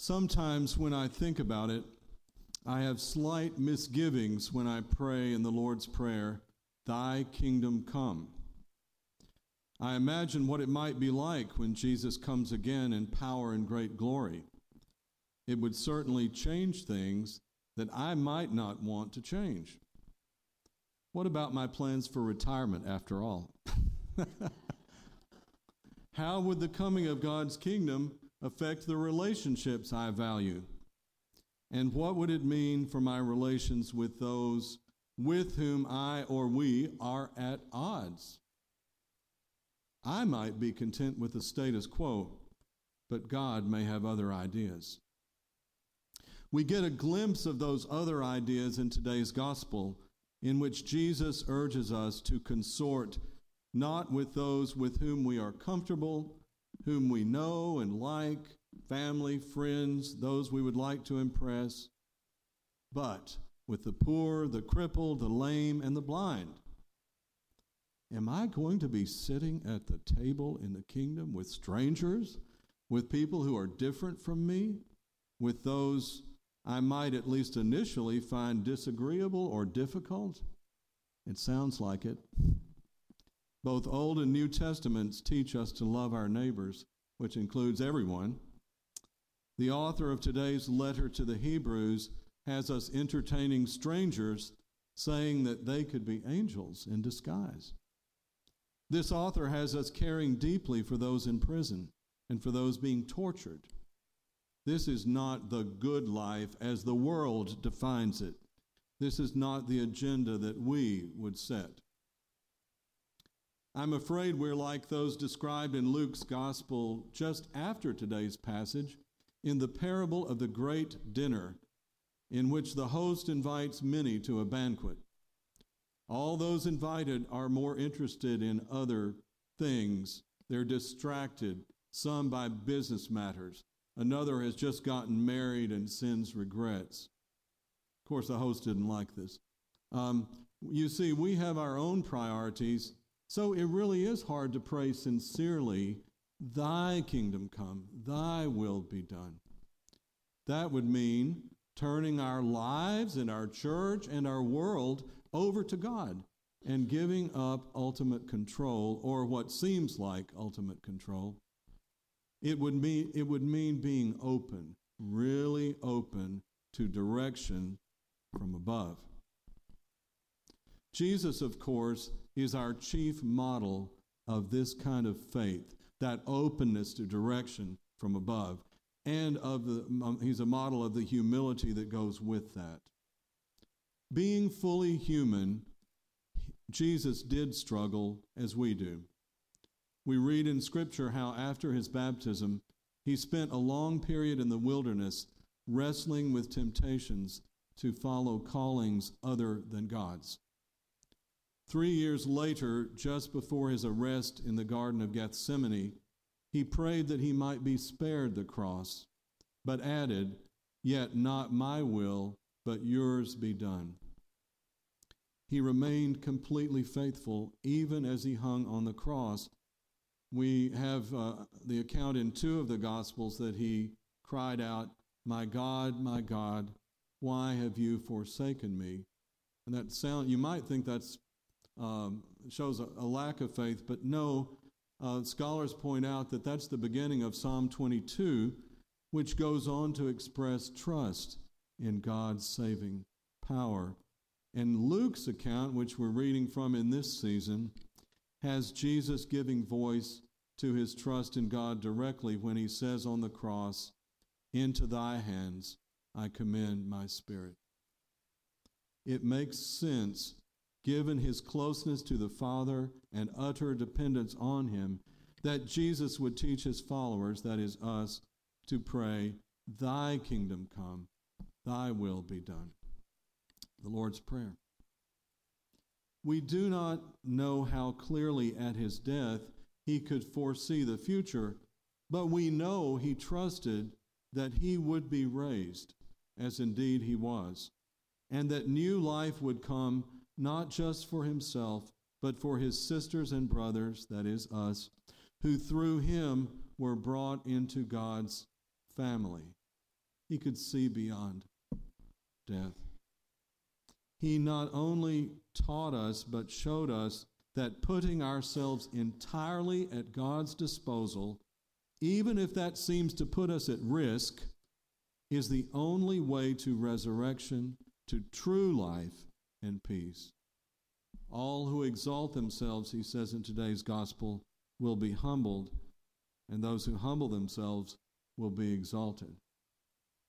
Sometimes when I think about it, I have slight misgivings when I pray in the Lord's Prayer, Thy kingdom come. I imagine what it might be like when Jesus comes again in power and great glory. It would certainly change things that I might not want to change. What about my plans for retirement after all? How would the coming of God's kingdom affect the relationships I value? And what would it mean for my relations with those with whom I or we are at odds? I might be content with the status quo, but God may have other ideas. We get a glimpse of those other ideas in today's gospel, in which Jesus urges us to consort not with those with whom we are comfortable, whom we know and like, family, friends, those we would like to impress, but with the poor, the crippled, the lame, and the blind. Am I going to be sitting at the table in the kingdom with strangers, with people who are different from me, with those I might at least initially find disagreeable or difficult? It sounds like it. Both Old and New Testaments teach us to love our neighbors, which includes everyone. The author of today's letter to the Hebrews has us entertaining strangers, saying that they could be angels in disguise. This author has us caring deeply for those in prison and for those being tortured. This is not the good life as the world defines it. This is not the agenda that we would set. I'm afraid we're like those described in Luke's gospel just after today's passage in the parable of the great dinner, in which the host invites many to a banquet. All those invited are more interested in other things. They're distracted, some by business matters. Another has just gotten married and sins regrets. Of course, the host didn't like this. Um, you see, we have our own priorities, so it really is hard to pray sincerely Thy kingdom come, thy will be done. That would mean turning our lives and our church and our world over to God and giving up ultimate control or what seems like ultimate control. It would mean, it would mean being open, really open to direction from above. Jesus, of course, is our chief model of this kind of faith that openness to direction from above. And of the, um, he's a model of the humility that goes with that. Being fully human, Jesus did struggle as we do. We read in Scripture how after his baptism, he spent a long period in the wilderness wrestling with temptations to follow callings other than God's. Three years later, just before his arrest in the Garden of Gethsemane, he prayed that he might be spared the cross, but added, Yet not my will, but yours be done. He remained completely faithful even as he hung on the cross. We have uh, the account in two of the Gospels that he cried out, My God, my God, why have you forsaken me? And that sound, you might think that's um, shows a, a, lack of faith, but no, uh, scholars point out that that's the beginning of Psalm 22, which goes on to express trust in God's saving power. And Luke's account, which we're reading from in this season, has Jesus giving voice to his trust in God directly when he says on the cross, Into thy hands I commend my spirit. It makes sense given his closeness to the Father and utter dependence on him, that Jesus would teach his followers, that is us, to pray, Thy kingdom come, Thy will be done. The Lord's Prayer. We do not know how clearly at his death he could foresee the future, but we know he trusted that he would be raised, as indeed he was, and that new life would come not just for himself, but for his sisters and brothers, that is us, who through him were brought into God's family. He could see beyond death. He not only taught us, but showed us that putting ourselves entirely at God's disposal, even if that seems to put us at risk, is the only way to resurrection, to true life and peace. All who exalt themselves, he says in today's gospel, will be humbled, and those who humble themselves will be exalted.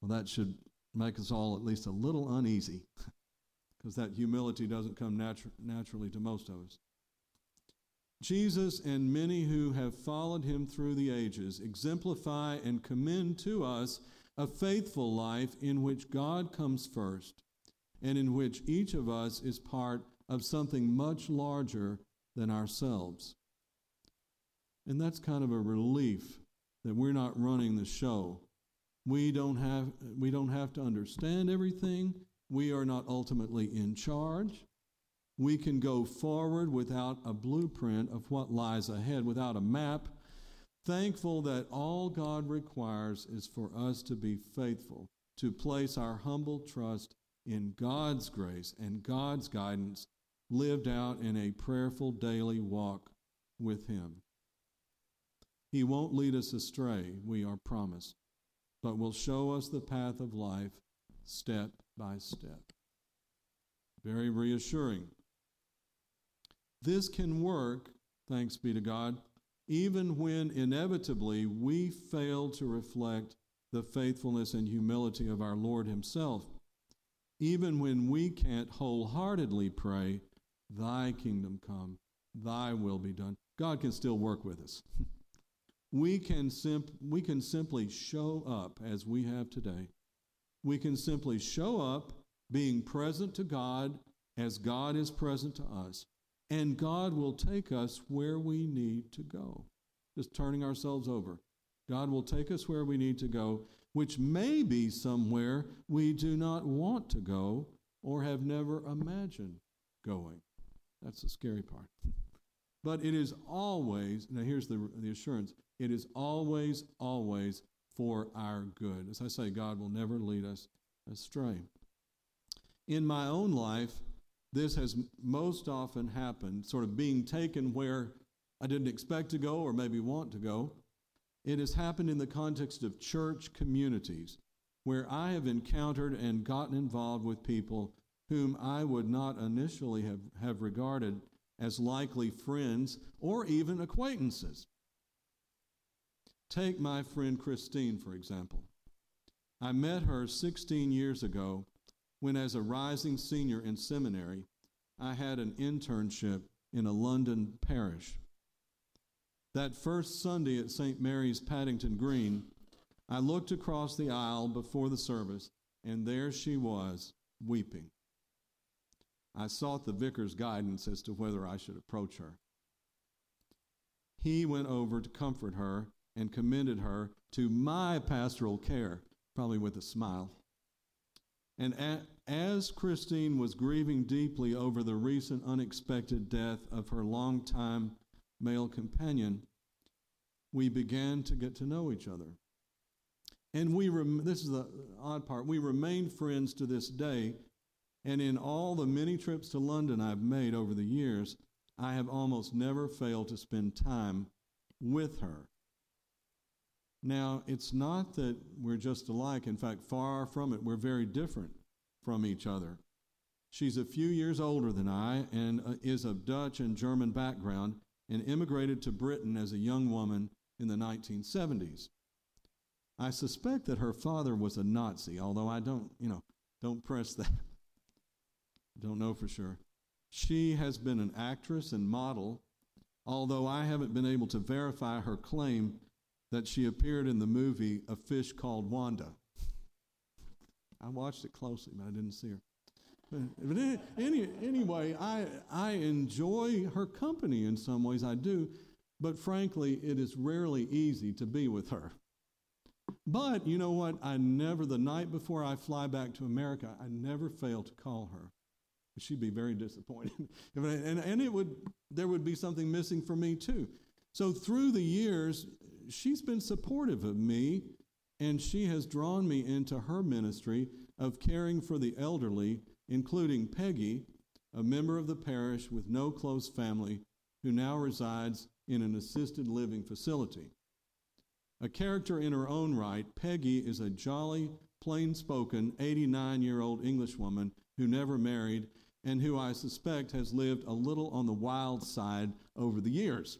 Well, that should make us all at least a little uneasy, because that humility doesn't come natu- naturally to most of us. Jesus and many who have followed him through the ages exemplify and commend to us a faithful life in which God comes first and in which each of us is part of something much larger than ourselves. And that's kind of a relief that we're not running the show. We don't have, we don't have to understand everything. We are not ultimately in charge. We can go forward without a blueprint of what lies ahead, without a map. Thankful that all God requires is for us to be faithful, to place our humble trust in God's grace and God's guidance lived out in a prayerful daily walk with Him. He won't lead us astray, we are promised, but will show us the path of life step by step. Very reassuring. This can work, thanks be to God, even when inevitably we fail to reflect the faithfulness and humility of our Lord Himself even when we can't wholeheartedly pray, Thy kingdom come, Thy will be done, God can still work with us. we, can simp- we can simply show up as we have today. We can simply show up being present to God as God is present to us, and God will take us where we need to go. Just turning ourselves over. God will take us where we need to go, which may be somewhere we do not want to go or have never imagined going. That's the scary part. but it is always, now here's the, the assurance it is always, always for our good. As I say, God will never lead us astray. In my own life, this has most often happened, sort of being taken where I didn't expect to go or maybe want to go, it has happened in the context of church communities where I have encountered and gotten involved with people whom I would not initially have, have regarded as likely friends or even acquaintances. Take my friend Christine, for example. I met her 16 years ago when, as a rising senior in seminary, I had an internship in a London parish. That first Sunday at St. Mary's Paddington Green, I looked across the aisle before the service, and there she was, weeping. I sought the vicar's guidance as to whether I should approach her. He went over to comfort her and commended her to my pastoral care, probably with a smile. And as Christine was grieving deeply over the recent unexpected death of her longtime male companion, we began to get to know each other. And we, rem- this is the odd part, we remain friends to this day. And in all the many trips to London I've made over the years, I have almost never failed to spend time with her. Now, it's not that we're just alike. In fact, far from it, we're very different from each other. She's a few years older than I and uh, is of Dutch and German background, and immigrated to Britain as a young woman in the 1970s. I suspect that her father was a Nazi, although I don't, you know, don't press that. don't know for sure. She has been an actress and model, although I haven't been able to verify her claim that she appeared in the movie A Fish Called Wanda. I watched it closely, but I didn't see her. But any, anyway, I, I enjoy her company in some ways, I do, but frankly, it is rarely easy to be with her. But you know what? I never, the night before I fly back to America, I never fail to call her. She'd be very disappointed. and, and it would, there would be something missing for me too. So through the years, she's been supportive of me and she has drawn me into her ministry of caring for the elderly, including Peggy, a member of the parish with no close family, who now resides in an assisted living facility. A character in her own right, Peggy is a jolly, plain spoken 89 year old Englishwoman who never married and who I suspect has lived a little on the wild side over the years.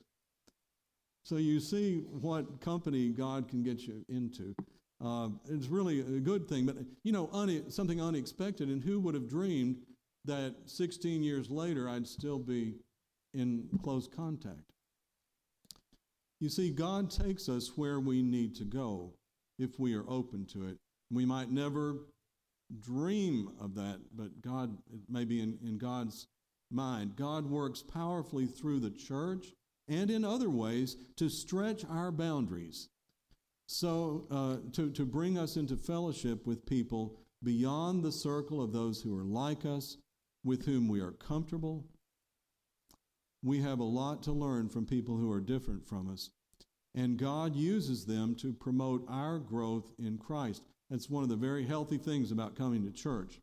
So you see what company God can get you into. Uh, it's really a good thing, but you know, une- something unexpected. And who would have dreamed that 16 years later I'd still be in close contact? You see, God takes us where we need to go if we are open to it. We might never dream of that, but God, it may be in, in God's mind. God works powerfully through the church and in other ways to stretch our boundaries. So, uh, to, to bring us into fellowship with people beyond the circle of those who are like us, with whom we are comfortable. We have a lot to learn from people who are different from us. And God uses them to promote our growth in Christ. That's one of the very healthy things about coming to church.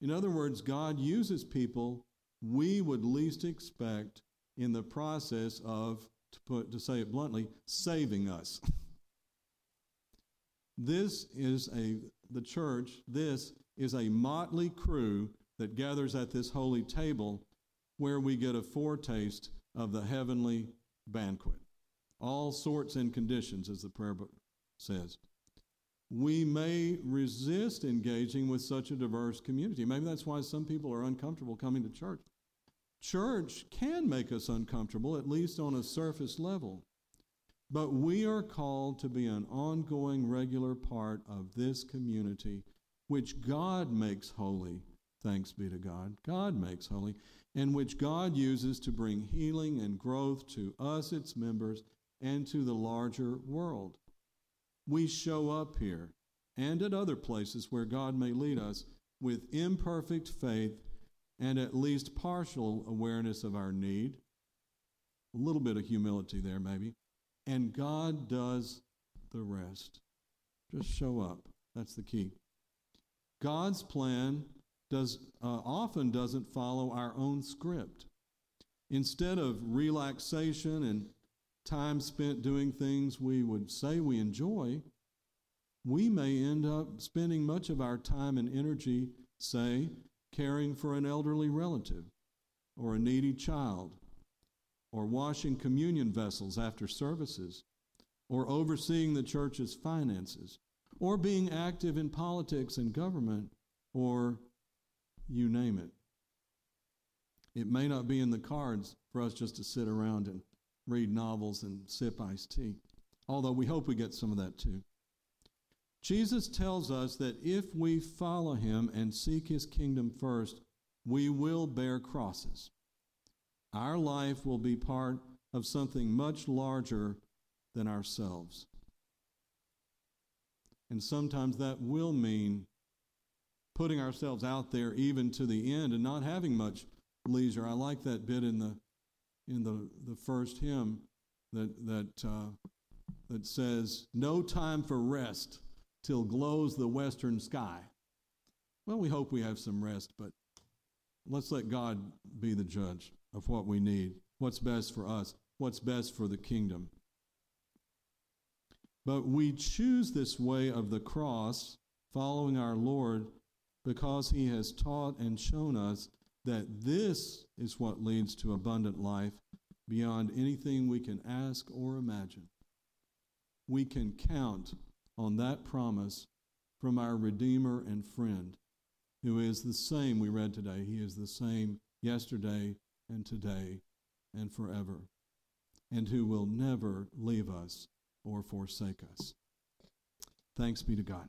In other words, God uses people we would least expect in the process of, to, put, to say it bluntly, saving us. this is a, the church, this is a motley crew that gathers at this holy table where we get a foretaste of the heavenly banquet. All sorts and conditions, as the prayer book says. We may resist engaging with such a diverse community. Maybe that's why some people are uncomfortable coming to church. Church can make us uncomfortable, at least on a surface level. But we are called to be an ongoing, regular part of this community, which God makes holy. Thanks be to God. God makes holy, and which God uses to bring healing and growth to us, its members, and to the larger world. We show up here and at other places where God may lead us with imperfect faith and at least partial awareness of our need, a little bit of humility there, maybe, and God does the rest. Just show up. That's the key. God's plan does uh, often doesn't follow our own script. Instead of relaxation and time spent doing things we would say we enjoy, we may end up spending much of our time and energy, say, caring for an elderly relative or a needy child, or washing communion vessels after services, or overseeing the church's finances, or being active in politics and government, or you name it. It may not be in the cards for us just to sit around and read novels and sip iced tea, although we hope we get some of that too. Jesus tells us that if we follow him and seek his kingdom first, we will bear crosses. Our life will be part of something much larger than ourselves. And sometimes that will mean putting ourselves out there even to the end and not having much leisure. I like that bit in the in the, the first hymn that that uh, that says, "No time for rest till glows the western sky. Well, we hope we have some rest, but let's let God be the judge of what we need, what's best for us, what's best for the kingdom. But we choose this way of the cross, following our Lord, because he has taught and shown us that this is what leads to abundant life beyond anything we can ask or imagine. We can count on that promise from our Redeemer and friend, who is the same, we read today. He is the same yesterday and today and forever, and who will never leave us or forsake us. Thanks be to God.